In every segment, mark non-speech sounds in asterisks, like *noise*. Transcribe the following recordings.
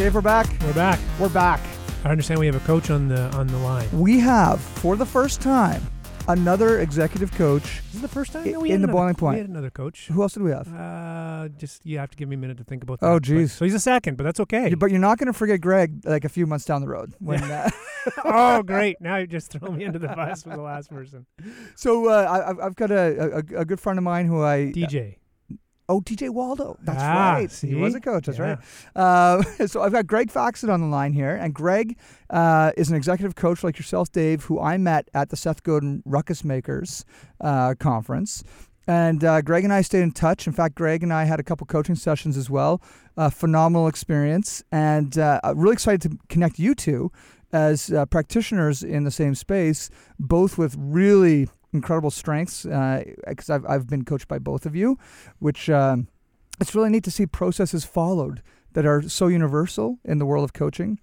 Dave, we're back. We're back. We're back. I understand we have a coach on the on the line. We have, for the first time, another executive coach. Is it the first time? No, we in had the another, boiling point. We had another coach. Who else did we have? Uh, just you have to give me a minute to think about that. Oh, but- geez. So he's a second, but that's okay. But you're not going to forget Greg like a few months down the road. When uh, *laughs* oh, great! Now you just throw me into the bus with the last person. *laughs* so uh, I, I've- I've got a, a a good friend of mine who I DJ. Oh DJ Waldo. That's Ah, right. He was a coach. That's Yeah. right. Uh, *laughs* so I've got Greg Faxon on the line here, and Greg uh, is an executive coach like yourself, Dave, who I met at the Seth Godin Ruckus Makers uh, conference. And uh, Greg and I stayed in touch. In fact, Greg and I had a couple coaching sessions as well. Phenomenal experience, and uh, really excited to connect you two as uh, practitioners in the same space, both with really incredible strengths. Because I've I've been coached by both of you, which um, it's really neat to see processes followed that are so universal in the world of coaching.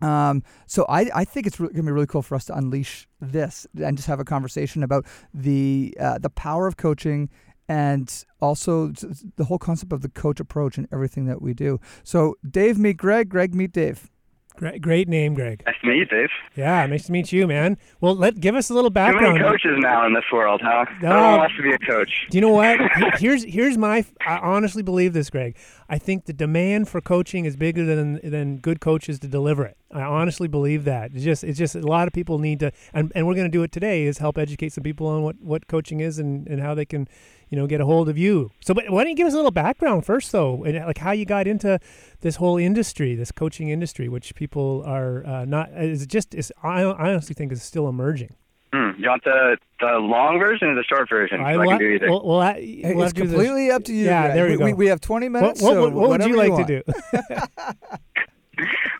Um, so I, I think it's gonna be really cool for us to unleash this and just have a conversation about the uh, the power of coaching and also the whole concept of the coach approach and everything that we do. So Dave meet Greg, Greg meet Dave. Great, great name, Greg. Nice to meet you, Dave. Yeah, nice to meet you, man. Well, let give us a little Too many coaches now in this world, huh? No. No one wants to be a coach. Do you know what? *laughs* Here's here's my. I honestly believe this, Greg. I think the demand for coaching is bigger than than good coaches to deliver it. I honestly believe that. It's just it's just a lot of people need to, and, and we're going to do it today. Is help educate some people on what what coaching is and and how they can, you know, get a hold of you. So, but why don't you give us a little background first, though, and like how you got into this whole industry, this coaching industry, which people are uh, not. Is just is I I honestly think is still emerging. Hmm. You want the the long version or the short version? I So I can do either. well, well, I, Hey, we'll it's have to do this- completely up to you. Yeah, Greg. there you we, We, go. we have 20 minutes. what, so what, what would you like want. to do? *laughs*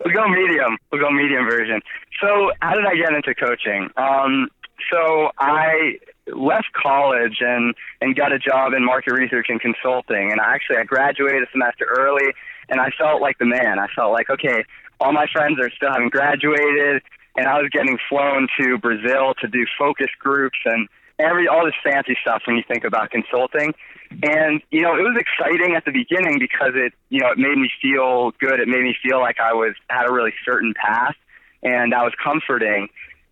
we'll go medium. We'll go medium version. So, how did I get into coaching? Um, so I left college and and got a job in market research and consulting. And actually I graduated a semester early, and I felt like the man. I felt like okay, all my friends are still having graduated, and I was getting flown to Brazil to do focus groups and every all this fancy stuff when you think about consulting. And you know, it was exciting at the beginning because it you know it made me feel good. It made me feel like I was had a really certain path, and that was comforting.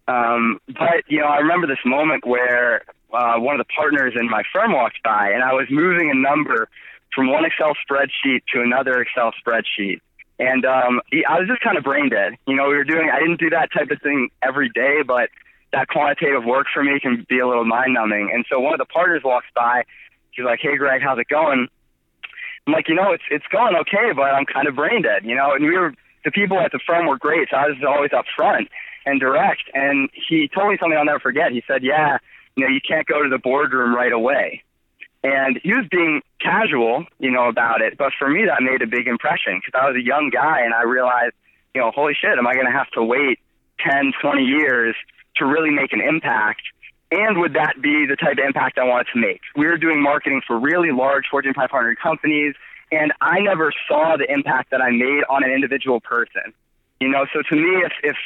Um, but you know, I remember this moment where uh, one of the partners in my firm walked by, and I was moving a number from one Excel spreadsheet to another Excel spreadsheet. And um, I was just kind of brain dead. You know, we were doing. I didn't do that type of thing every day, but that quantitative work for me can be a little mind numbing. And so one of the partners walks by. She's like, "Hey, Greg, how's it going?" I'm like, "You know, it's it's going okay, but I'm kind of brain dead." You know, and we were the people at the firm were great, so I was always up front and direct. And he told me something I'll never forget. He said, "Yeah, you know, you can't go to the boardroom right away." And he was being casual, you know, about it. But for me, that made a big impression because I was a young guy and I realized, you know, holy shit, am I going to have to wait 10, 20 years to really make an impact? And would that be the type of impact I wanted to make? We were doing marketing for really large Fortune 500 companies, and I never saw the impact that I made on an individual person. You know, so to me, if, if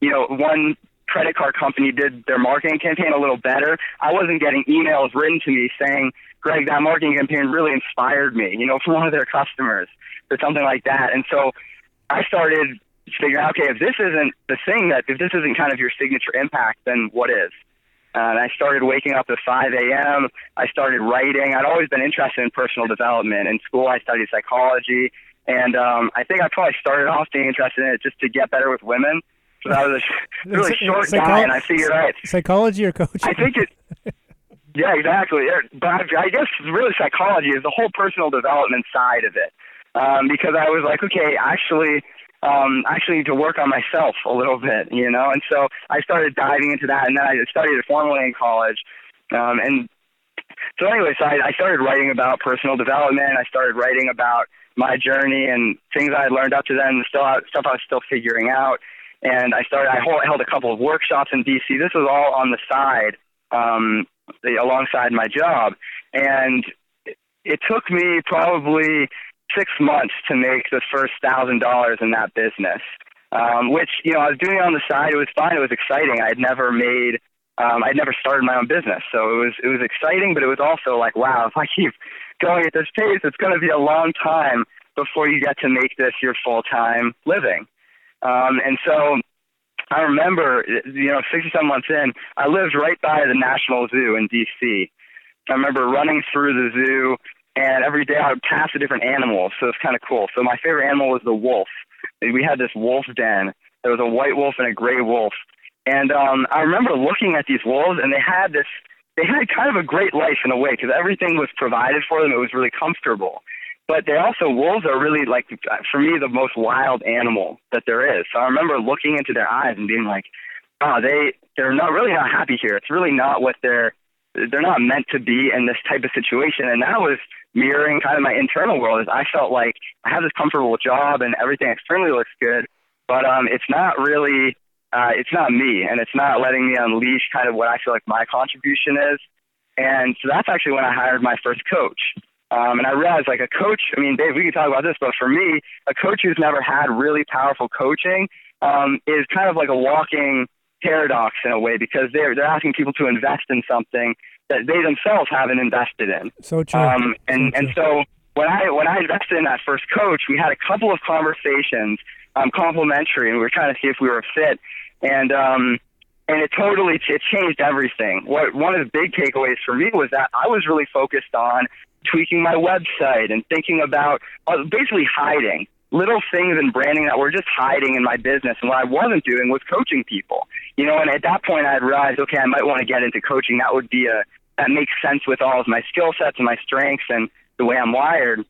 you know, one credit card company did their marketing campaign a little better, I wasn't getting emails written to me saying, Greg, that marketing campaign really inspired me, you know, from one of their customers or something like that. And so I started figuring out, okay, if this isn't the thing that, if this isn't kind of your signature impact, then what is? And I started waking up at 5 a.m. I started writing. I'd always been interested in personal development. In school, I studied psychology. And um, I think I probably started off being interested in it just to get better with women. So I was a really short psycholo- guy, and I figured, right, Psychology or coaching? I think it. Yeah, exactly. But I, I guess really psychology is the whole personal development side of it, um, because I was like, okay, actually, um, I actually need to work on myself a little bit, you know. And so I started diving into that, and then I studied it formally in college, um, and so anyway, so I, I started writing about personal development. I started writing about my journey and things I had learned up to then, still stuff I was still figuring out. And I started. I held a couple of workshops in DC. This was all on the side, um, alongside my job, and it took me probably six months to make the first thousand dollars in that business. Um, which you know I was doing it on the side. It was fine. It was exciting. I had never made. Um, I'd never started my own business, so it was it was exciting, but it was also like, wow, *laughs* if I keep going at this pace, it's going to be a long time before you get to make this your full time living. Um, and so I remember, you know, 67 months in, I lived right by the National Zoo in D.C. I remember running through the zoo, and every day I would pass a different animal, so it's kind of cool. So my favorite animal was the wolf. We had this wolf den. There was a white wolf and a gray wolf. And um, I remember looking at these wolves, and they had this, they had kind of a great life in a way because everything was provided for them. It was really comfortable. But they also, wolves are really like, for me, the most wild animal that there is. So I remember looking into their eyes and being like, oh, they, they're not really not happy here. It's really not what they're, they're not meant to be in this type of situation. And that was mirroring kind of my internal world is I felt like I have this comfortable job and everything externally looks good, but um, it's not really, uh, it's not me and it's not letting me unleash kind of what I feel like my contribution is. And so that's actually when I hired my first coach. Um, and I realized like a coach, I mean, Dave, we can talk about this, but for me, a coach who's never had really powerful coaching um, is kind of like a walking paradox in a way because they're, they're asking people to invest in something that they themselves haven't invested in. So true. Um, and, so and so when I, when I invested in that first coach, we had a couple of conversations, um, complimentary, and we were trying to see if we were a fit. And, um, and it totally it changed everything. What one of the big takeaways for me was that I was really focused on tweaking my website and thinking about uh, basically hiding little things in branding that were just hiding in my business. And what I wasn't doing was coaching people. You know, and at that point I had realized, okay, I might want to get into coaching. That would be a that makes sense with all of my skill sets and my strengths and the way I'm wired.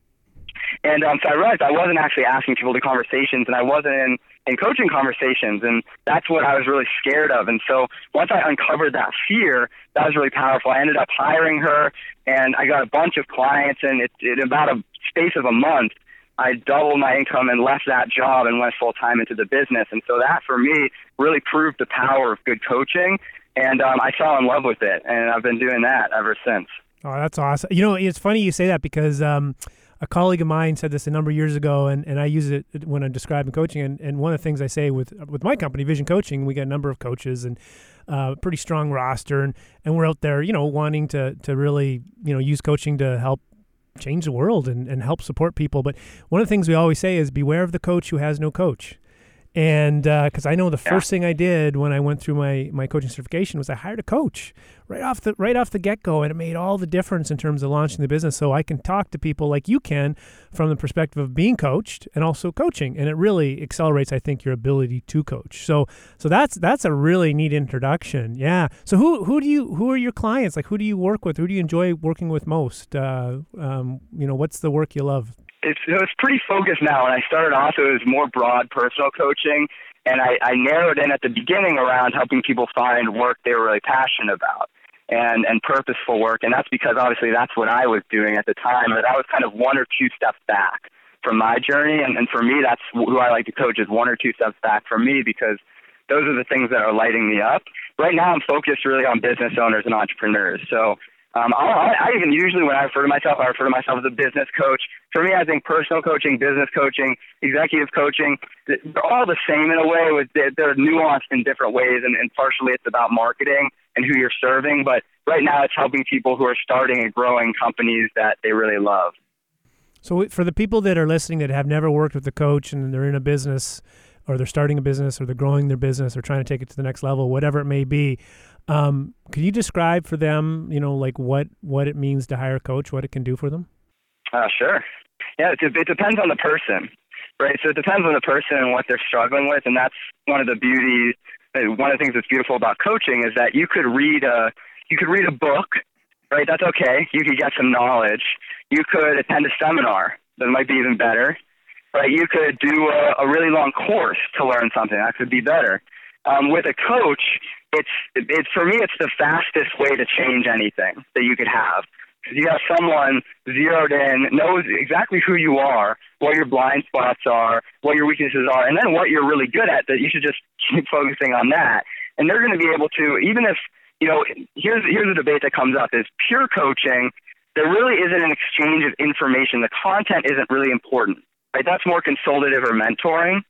And um, so I realized I wasn't actually asking people to conversations, and I wasn't in in coaching conversations, and that's what I was really scared of. And so once I uncovered that fear, that was really powerful. I ended up hiring her, and I got a bunch of clients, and it, in about a space of a month, I doubled my income and left that job and went full time into the business. And so that for me really proved the power of good coaching. And um, I fell in love with it, and I've been doing that ever since. Oh, that's awesome. You know, it's funny you say that because um, a colleague of mine said this a number of years ago, and, and I use it when I'm describing coaching. And, and one of the things I say with with my company, Vision Coaching, we got a number of coaches and uh, pretty strong roster, and, and we're out there, you know, wanting to to really, you know, use coaching to help change the world and, and help support people. But one of the things we always say is beware of the coach who has no coach. And because uh, I know the yeah. first thing I did when I went through my, my coaching certification was I hired a coach right off the right off the get go, and it made all the difference in terms of launching the business. So I can talk to people like you can from the perspective of being coached and also coaching, and it really accelerates, I think, your ability to coach. So so that's that's a really neat introduction. Yeah. So who who do you who are your clients? Like who do you work with? Who do you enjoy working with most? Uh, um, you know, what's the work you love? It's it was pretty focused now. And I started off, it was more broad personal coaching, and I, I narrowed in at the beginning around helping people find work they were really passionate about and and purposeful work. And that's because obviously that's what I was doing at the time. But I was kind of one or two steps back from my journey, and, and for me, that's who I like to coach is one or two steps back from me because those are the things that are lighting me up. Right now, I'm focused really on business owners and entrepreneurs. So um, I, I even usually when I refer to myself, I refer to myself as a business coach. For me, I think personal coaching, business coaching, executive coaching, they're all the same in a way. With they're nuanced in different ways, and, and partially it's about marketing and who you're serving. But right now, it's helping people who are starting and growing companies that they really love. So, for the people that are listening that have never worked with a coach and they're in a business, or they're starting a business, or they're growing their business, or trying to take it to the next level, whatever it may be, um, can you describe for them, you know, like what what it means to hire a coach, what it can do for them? Uh, sure. Yeah, it, it depends on the person, right? So it depends on the person and what they're struggling with, and that's one of the beauties. Uh, one of the things that's beautiful about coaching is that you could read a you could read a book, right? That's okay. You could get some knowledge. You could attend a seminar that might be even better, right? You could do a, a really long course to learn something that could be better. Um, with a coach, it's it's for me it's the fastest way to change anything that you could have You have someone zeroed in, knows exactly who you are, what your blind spots are, what your weaknesses are, and then what you're really good at that you should just *laughs* keep focusing on that. And they're going to be able to, even if, you know, here's, here's a debate that comes up is pure coaching, there really isn't an exchange of information. The content isn't really important, right? That's more consultative or mentoring.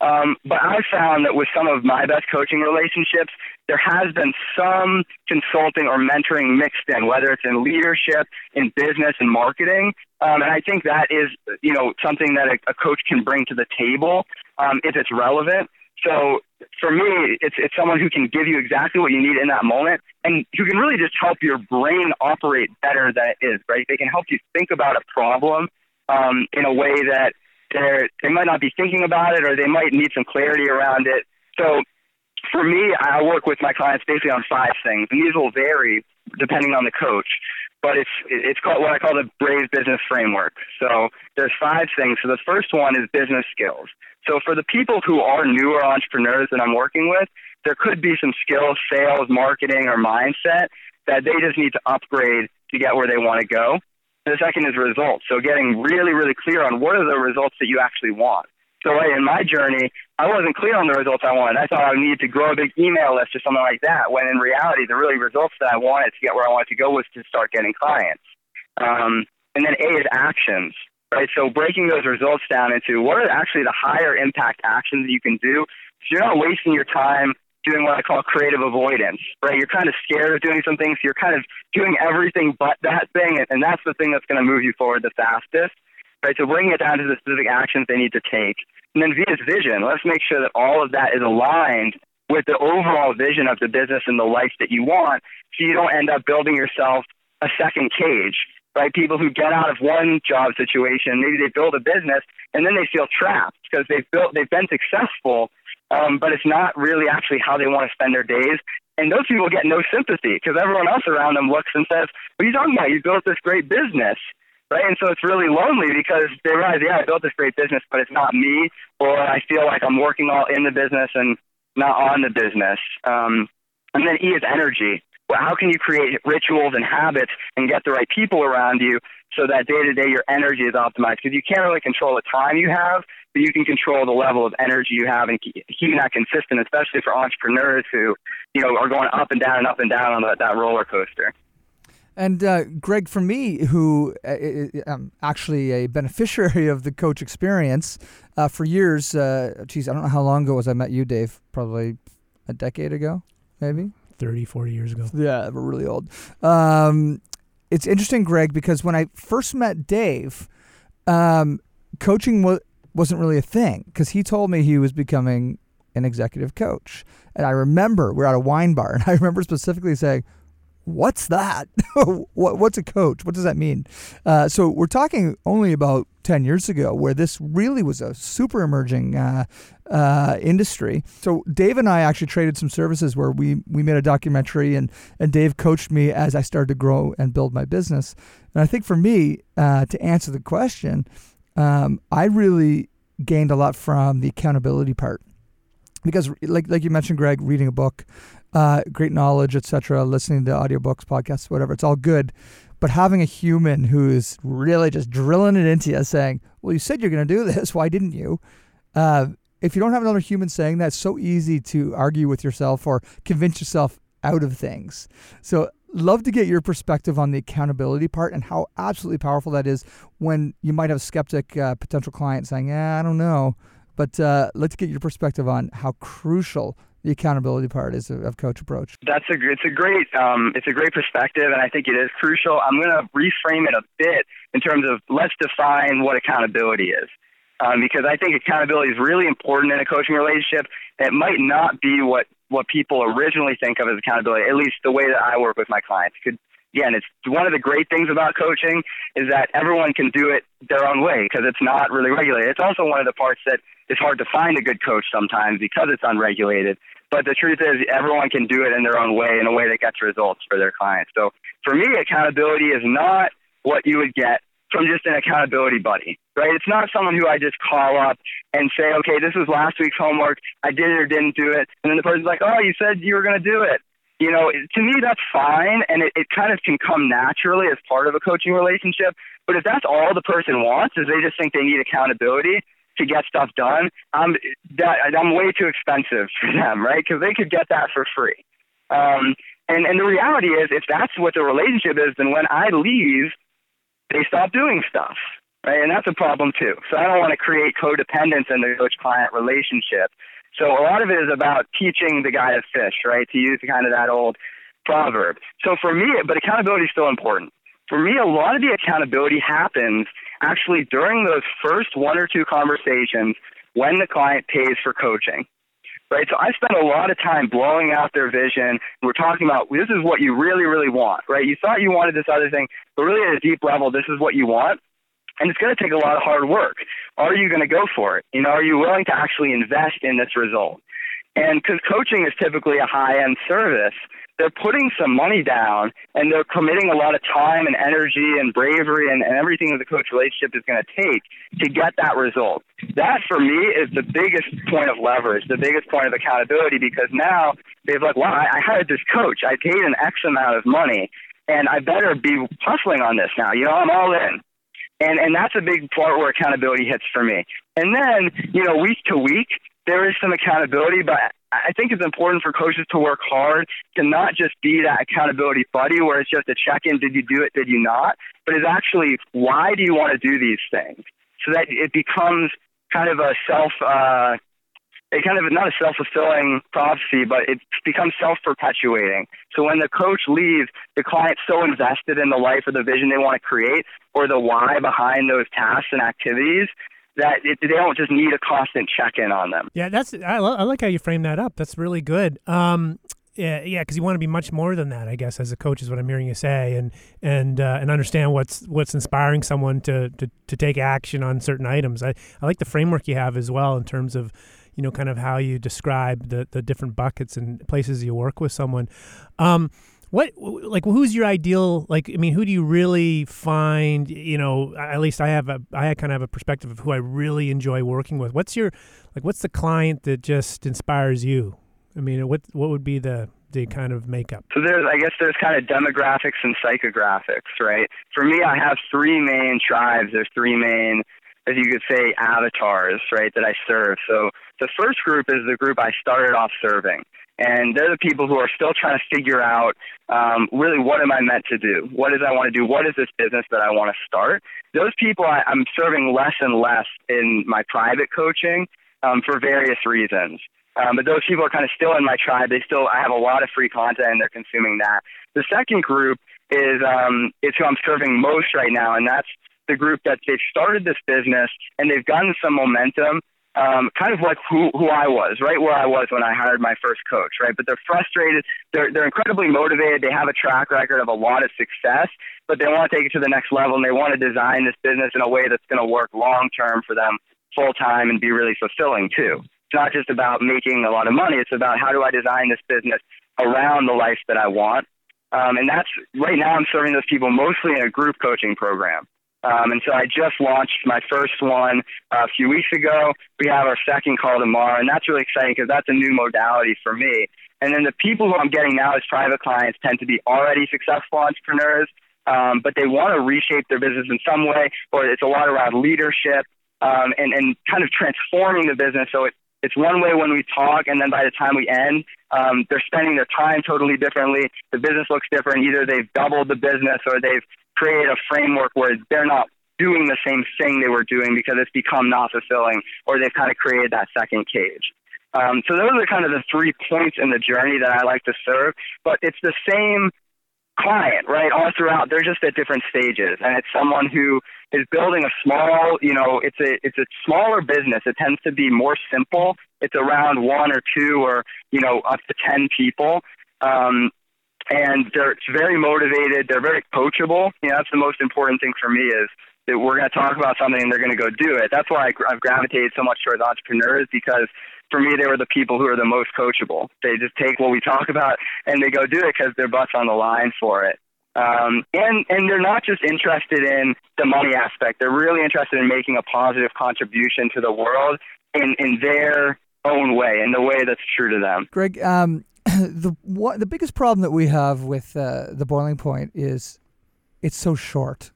Um, but I found that with some of my best coaching relationships, there has been some consulting or mentoring mixed in, whether it's in leadership, in business, and marketing. Um, and I think that is, you know, something that a, a coach can bring to the table um, if it's relevant. So for me, it's it's someone who can give you exactly what you need in that moment, and who can really just help your brain operate better than it is. Right? They can help you think about a problem um, in a way that they they might not be thinking about it, or they might need some clarity around it. So for me, I work with my clients basically on five things, and these will vary depending on the coach. But it's it's called what I call the Brave Business Framework. So there's five things. So the first one is business skills. So for the people who are newer entrepreneurs that I'm working with, there could be some skills, sales, marketing, or mindset that they just need to upgrade to get where they want to go. The second is results. So getting really, really clear on what are the results that you actually want. So in my journey, I wasn't clear on the results I wanted. I thought I needed to grow a big email list or something like that. When in reality, the really results that I wanted to get where I wanted to go was to start getting clients. Um, and then A is actions right? So breaking those results down into what are actually the higher impact actions that you can do. So you're not wasting your time doing what I call creative avoidance, right? You're kind of scared of doing some things. So you're kind of doing everything but that thing, and that's the thing that's going to move you forward the fastest, right? So bringing it down to the specific actions they need to take. And then V is vision. Let's make sure that all of that is aligned with the overall vision of the business and the life that you want so you don't end up building yourself a second cage right? People who get out of one job situation, maybe they build a business and then they feel trapped because they've built, they've been successful, um, but it's not really actually how they want to spend their days. And those people get no sympathy because everyone else around them looks and says, "What are you talking about? You built this great business." Right, and so it's really lonely because they realize, yeah, I built this great business, but it's not me, or I feel like I'm working all in the business and not on the business. Um, and then E is energy well, how can you create rituals and habits and get the right people around you so that day to day your energy is optimized? Because you can't really control the time you have, but you can control the level of energy you have and keeping that consistent, especially for entrepreneurs who, you know, are going up and down and up and down on the, that roller coaster. And uh, Greg, for me, who uh, am actually a beneficiary of the coach experience uh, for years, uh, geez, I don't know how long ago was I met you, Dave? Probably a decade ago, maybe. 30, 40 years ago. Yeah, we're really old. Um, it's interesting, Greg, because when I first met Dave, um, coaching wa- wasn't really a thing because he told me he was becoming an executive coach. And I remember we we're at a wine bar, *laughs* and I remember specifically saying, what's that? *laughs* what, what's a coach? What does that mean? Uh, so we're talking only about 10 years ago where this really was a super emerging uh, uh, industry. So Dave and I actually traded some services where we, we made a documentary and, and Dave coached me as I started to grow and build my business. And I think for me, uh, to answer the question, um, I really gained a lot from the accountability part because like like you mentioned greg reading a book uh, great knowledge, etc., listening to audiobooks, podcasts, whatever. It's all good. But having a human who is really just drilling it into you, saying, "Well, you said you're going to do this. Why didn't you?" Uh, if you don't have another human saying that, it's so easy to argue with yourself or convince yourself out of things. So, love to get your perspective on the accountability part and how absolutely powerful that is when you might have a skeptic uh, potential client saying, "Yeah, I don't know." But uh, let's get your perspective on how crucial the accountability part is of, coach approach. That's a it's a great um, it's a great perspective, and I think it is crucial. I'm going to reframe it a bit in terms of let's define what accountability is. Um, because I think accountability is really important in a coaching relationship. It might not be what, what people originally think of as accountability, at least the way that I work with my clients. Could again, it's one of the great things about coaching is that everyone can do it their own way because it's not really regulated. It's also one of the parts that it's hard to find a good coach sometimes because it's unregulated. But the truth is, everyone can do it in their own way, in a way that gets results for their clients. So for me, accountability is not what you would get from just an accountability buddy, right? It's not someone who I just call up and say, okay, this was last week's homework. I did it or didn't do it. And then the person's like, oh, you said you were going to do it. you know, to me that's fine, and it, it kind of can come naturally as part of a coaching relationship. But if that's all the person wants, is they just think they need accountability to get stuff done, I'm that I'm way too expensive for them, right? Because they could get that for free. Um, and and the reality is, if that's what the relationship is, then when I leave, they stop doing stuff, right? And that's a problem too. So I don't want to create codependence in the coach-client relationship. So a lot of it is about teaching the guy to fish, right? To use kind of that old proverb. So for me, but accountability is still important. For me, a lot of the accountability happens actually during those first one or two conversations when the client pays for coaching. Right, so I spend a lot of time blowing out their vision. We're talking about this is what you really, really want, right? You thought you wanted this other thing, but really at a deep level, this is what you want and it's going to take a lot of hard work. Are you going to go for it? You know, are you willing to actually invest in this result? And because coaching is typically a high end service, they're putting some money down and they're committing a lot of time and energy and bravery and, and everything that the coach relationship is going to take to get that result. That for me is the biggest point of leverage, the biggest point of accountability because now they've like, wow, I, I hired this coach. I paid an X amount of money and I better be hustling on this now. You know, I'm all in. And and that's a big part where accountability hits for me. And then, you know, week to week, there is some accountability, but I think it's important for coaches to work hard to not just be that accountability buddy where it's just a check in, did you do it, did you not? But it's actually why do you want to do these things? So that it becomes kind of a self uh it kind of not a self fulfilling prophecy, but it becomes self perpetuating. So when the coach leaves, the client's so invested in the life or the vision they want to create or the why behind those tasks and activities that it, they don't just need a constant check in on them. Yeah, that's I, I, like how you frame that up. That's really good. Um, yeah, yeah, because you want to be much more than that, I guess, as a coach is what I'm hearing you say, and and uh, and understand what's what's inspiring someone to, to to take action on certain items. I I like the framework you have as well in terms of you know, kind of how you describe the the different buckets and places you work with someone. Um, what like who's your ideal like i mean who do you really find you know at least i have a i kind of have a perspective of who i really enjoy working with. What's your like what's the client that just inspires you? I mean what what would be the the kind of makeup? So there's i guess there's kind of demographics and psychographics right? For me i have three main tribes. There's three main as you could say, avatars, right, that I serve. So the first group is the group I started off serving. And they're the people who are still trying to figure out um, really what am I meant to do? What is I want to do? What is this business that I want to start? Those people I, I'm serving less and less in my private coaching um, for various reasons. Um, but those people are kind of still in my tribe. They still I have a lot of free content and they're consuming that. The second group is um, is who I'm serving most right now, and that's the group that they've started this business and they've gotten some momentum, um, kind of like who, who I was, right where I was when I hired my first coach, right? But they're frustrated. They're, they're incredibly motivated. They have a track record of a lot of success, but they want to take it to the next level and they want to design this business in a way that's going to work long term for them full time and be really fulfilling too. It's not just about making a lot of money. It's about how do I design this business around the life that I want. Um, and that's right now I'm serving those people mostly in a group coaching program. Um, and so I just launched my first one uh, a few weeks ago. We have our second call tomorrow, and that's really exciting because that's a new modality for me. And then the people who I'm getting now as private clients tend to be already successful entrepreneurs, um, but they want to reshape their business in some way, or it's a lot around leadership um, and, and kind of transforming the business so it, it's one way when we talk, and then by the time we end, um, they're spending their time totally differently. The business looks different. Either they've doubled the business or they've create a framework where they're not doing the same thing they were doing because it's become not fulfilling or they've kind of created that second cage. Um, so those are kind of the three points in the journey that I like to serve, but it's the same client, right? All throughout, they're just at different stages, and it's someone who is building a small, you know, it's a it's a smaller business. It tends to be more simple. It's around one or two or you know up to ten people, um, and they're very motivated. They're very coachable. You know, that's the most important thing for me is that we're going to talk about something and they're going to go do it. That's why I've gravitated so much towards entrepreneurs because for me, they were the people who are the most coachable. They just take what we talk about and they go do it because their butt's on the line for it. Um, and and they're not just interested in the money aspect. They're really interested in making a positive contribution to the world in in their own way, in the way that's true to them. Greg, um, *coughs* the what, the biggest problem that we have with uh, the boiling point is it's so short.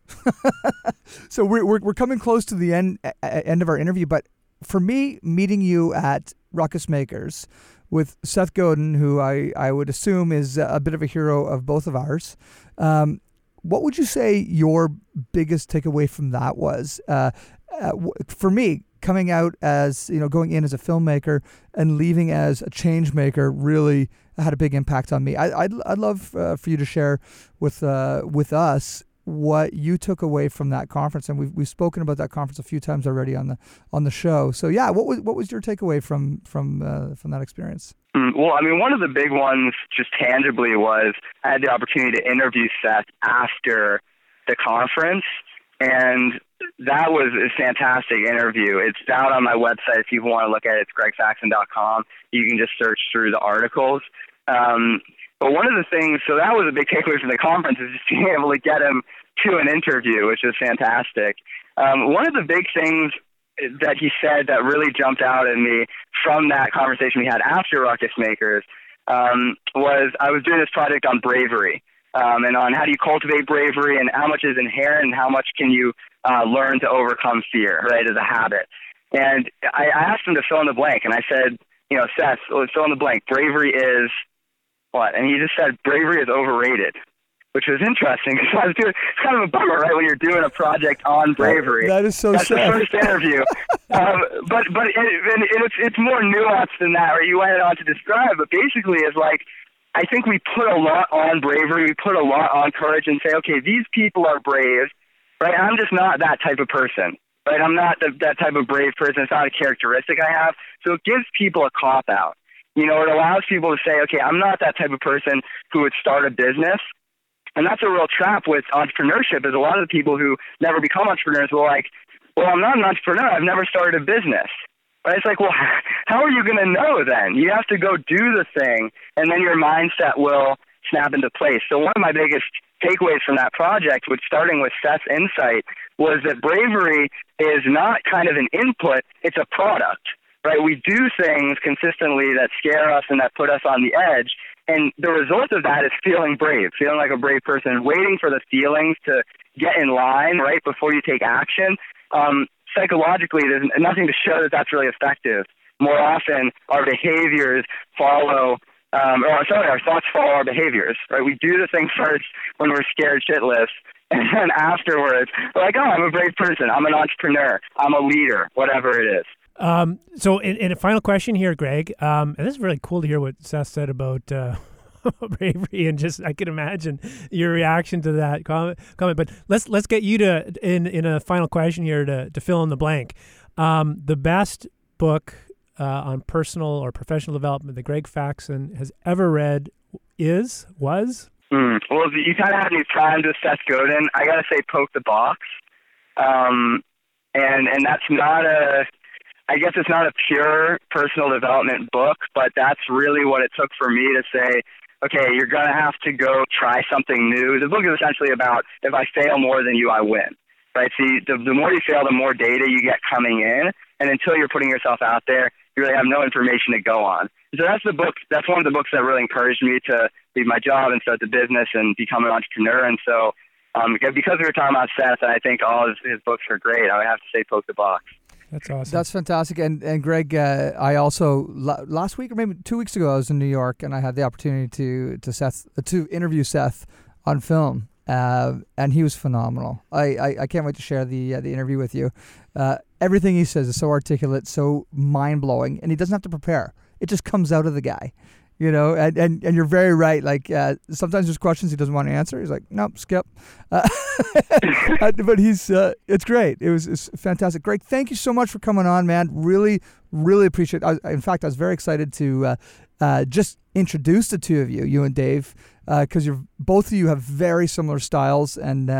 *laughs* so we're, we're we're coming close to the end end of our interview, but for me, meeting you at Ruckus Makers with Seth Godin, who I, I would assume is a bit of a hero of both of ours. Um, what would you say your biggest takeaway from that was? Uh, uh, for me, coming out as you know, going in as a filmmaker and leaving as a change maker really had a big impact on me. I, I'd, I'd love uh, for you to share with uh, with us what you took away from that conference, and we've we've spoken about that conference a few times already on the on the show. So yeah, what was what was your takeaway from from uh, from that experience? Mm, well, I mean, one of the big ones just tangibly was I had the opportunity to interview Seth after the conference, and that was a fantastic interview. It's out on my website if you want to look at it. It's gregfaxon.com. You can just search through the articles. Um, but one of the things, so that was a big takeaway from the conference, is just *laughs* being able to get him to an interview, which is fantastic. Um, one of the big things that he said that really jumped out at me from that conversation we had after Ruckus Makers um, was I was doing this project on bravery um, and on how do you cultivate bravery and how much is inherent and how much can you uh, learn to overcome fear, right, as a habit. And I, I asked him to fill in the blank, and I said, you know, Seth, fill in the blank. Bravery is what? And he just said bravery is overrated which was interesting *laughs* because I was doing it's kind of a bummer, right? When you're doing a project on bravery, that is so That's sad. the first interview, *laughs* um, but but it, and it's it's more nuanced than that. Right? You went on to describe, but basically, it's like I think we put a lot on bravery, we put a lot on courage, and say, okay, these people are brave, right? I'm just not that type of person. Right, I'm not the, that type of brave person. It's not a characteristic I have. So it gives people a cop out. You know, it allows people to say, okay, I'm not that type of person who would start a business and that's a real trap with entrepreneurship is a lot of the people who never become entrepreneurs will like, well, I'm not an entrepreneur. I've never started a business. Right? It's like, well, *laughs* how are you going to know then? You have to go do the thing, and then your mindset will snap into place. So one of my biggest takeaways from that project, which starting with Seth's insight, was that bravery is not kind of an input, it's a product. Right? We do things consistently that scare us and that put us on the edge, and the result of that is feeling brave, feeling like a brave person, waiting for the feelings to get in line right before you take action. Um, psychologically, there's nothing to show that that's really effective. More often, our behaviors follow, um, or sorry, our thoughts follow our behaviors. Right? We do the thing first when we're scared shitless, *laughs* and then afterwards, we're like, oh, I'm a brave person. I'm an entrepreneur. I'm a leader. Whatever it is. Um, so, in, in, a final question here, Greg, um, and this is really cool to hear what Seth said about uh, *laughs* bravery, and just I can imagine your reaction to that comment. comment. But let's let's get you to in in a final question here to to fill in the blank. Um, the best book uh, on personal or professional development that Greg Faxon has ever read is was. Mm. Well, you kind of had me primed with Seth Godin. I gotta say, poke the box, um, and and that's not a I guess it's not a pure personal development book, but that's really what it took for me to say, okay, you're going to have to go try something new. The book is essentially about if I fail more than you, I win. Right? See, the, the more you fail, the more data you get coming in. And until you're putting yourself out there, you really have no information to go on. So that's the book. That's one of the books that really encouraged me to leave my job and start the business and become an entrepreneur. And so, um, because we were talking about Seth, and I think all his, his books are great, I would have to say poke the box. That's awesome. That's fantastic. And and Greg, uh, I also last week or maybe two weeks ago, I was in New York and I had the opportunity to to Seth to interview Seth on film. Uh, and he was phenomenal. I, I, I, can't wait to share the uh, the interview with you. Uh, everything he says is so articulate, so mind blowing, and he doesn't have to prepare. It just comes out of the guy you know and, and, and you're very right like uh, sometimes there's questions he doesn't want to answer. He's like nope skip. Uh, *laughs* but he's uh, it's great. It was it's fantastic. Great thank you so much for coming on man. Really really appreciate it in fact i was very excited to uh, uh, just introduce the two of you you and dave because uh, you're both of you have very similar styles and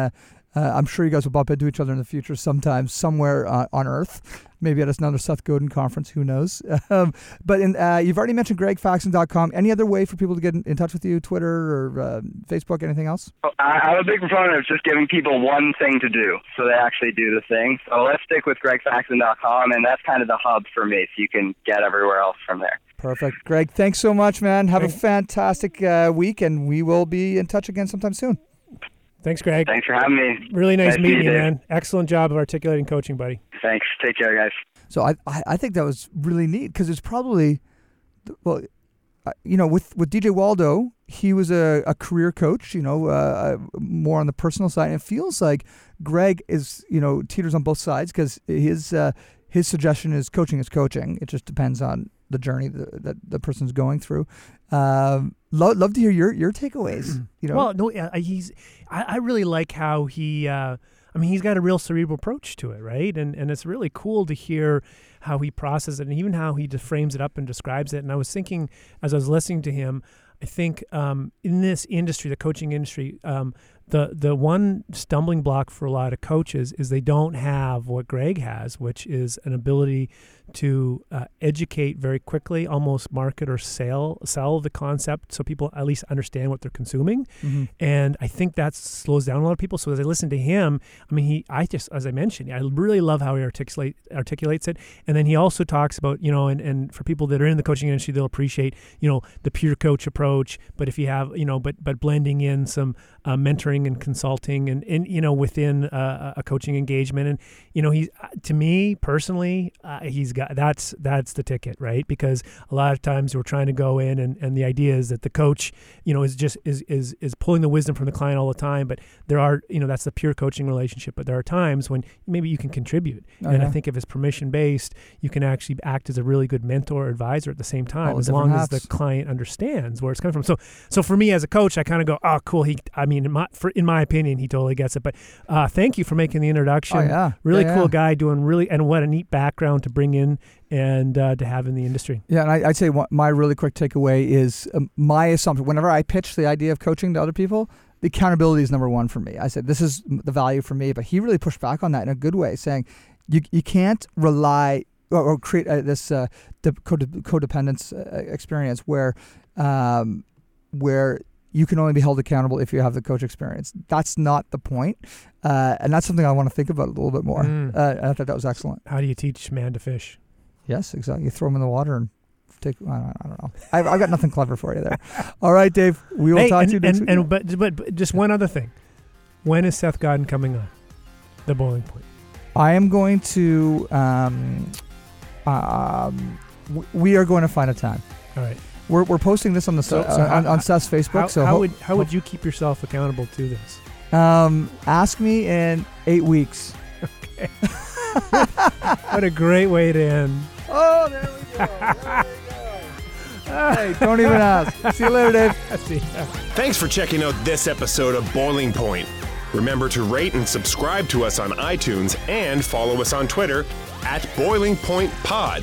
Uh, I'm sure you guys will bump into each other in the future sometime, somewhere uh, on Earth. Maybe at another Seth Godin conference. Who knows? *laughs* Um, but in, uh, you've already mentioned gregfaxon.com. Any other way for people to get in, in touch with you? Twitter or uh, Facebook? Anything else? I- I'm a big proponent of just giving people one thing to do so they actually do the thing. So let's stick with gregfaxon.com, and that's kind of the hub for me, so you can get everywhere else from there. Perfect. Greg, thanks so much, man. Have a fantastic uh, week, and we will be in touch again sometime soon. Thanks, Greg. Thanks for having me. Really nice Nice meeting you, you. man. Excellent job of articulating coaching, buddy. Thanks. Take care, guys. So I, I, I think that was really neat because it's probably, well, uh, you know, with, with DJ Waldo, he was a, a career coach, you know, uh, more on the personal side. And it feels like Greg is, you know, teeters on both sides because his uh, his suggestion is coaching is coaching. It just depends on the journey that, that the person's going through. Um, love, love to hear your your takeaways. You know, Well, no, he's. I, I really like how he. Uh, I mean, he's got a real cerebral approach to it, right? And and it's really cool to hear how he processes it, and even how he just frames it up and describes it. And I was thinking as I was listening to him, I think um, in this industry, the coaching industry, um, the the one stumbling block for a lot of coaches is they don't have what Greg has, which is an ability to uh, educate very quickly, almost market or sell sell the concept, so people at least understand what they're consuming. Mhm. And I think that slows down a lot of people. So as I listen to him, I mean, he, I just, as I mentioned, I really love how he articulate articulates it. And then he also talks about, you know, and, and for people that are in the coaching industry, they'll appreciate, you know, the peer coach approach. But if you have, you know, but but blending in some uh, mentoring and consulting, and and you know, within uh, a coaching engagement, and you know, he's to me personally, uh, he's got that's that's the ticket, right? Because a lot of times we're trying to go in, and, and the idea is that the coach, you know, is just is is is pulling the wisdom from the client all the time. But there are, you know, that's the pure coaching relationship. But there are times when maybe you can contribute, Oh, and I think if it's permission based, you can actually act as a really good mentor or advisor at the same time, All as long as the client understands where it's coming from. So, so for me as a coach, I kind of go, oh, cool. He, I mean, in my, for, in my opinion, he totally gets it. But uh, thank you for making the introduction. Oh, yeah. Really Yeah, cool yeah. guy doing really, and what a neat background to bring in and uh, to have in the industry. Yeah, and I, I'd say my really quick takeaway is um, my assumption. Whenever I pitch the idea of coaching to other people, the accountability is number one for me. I said this is the value for me, but he really pushed back on that in a good way, saying you you can't rely or, or create uh, this uh, de- codependence uh, experience where um, where you can only be held accountable if you have the coach experience. That's not the point, uh, and that's something I want to think about a little bit more. Mm. Uh, I thought that was excellent. How do you teach man to fish? Yes, exactly. You throw them in the water and take. I don't, I don't know. I've, I've got nothing clever for you there. *laughs* All right, Dave. We will Hey, talk and, to you next and, week. and but, but but just one other thing. When is Seth Godin coming on? The Boiling Point. I am going to. Um, um, we are going to find a time. All right. We're, we're posting this on the So- so, so on, on Seth's Facebook. How, so how ho- would how would you keep yourself accountable to this? um, ask me in eight weeks. Okay. *laughs* What a great way to end. Oh, there we go. There we go. hey, don't even ask. See you later, Dave. *laughs* See ya. Thanks for checking out this episode of Boiling Point. Remember to rate and subscribe to us on iTunes and follow us on Twitter at Boiling Point Pod.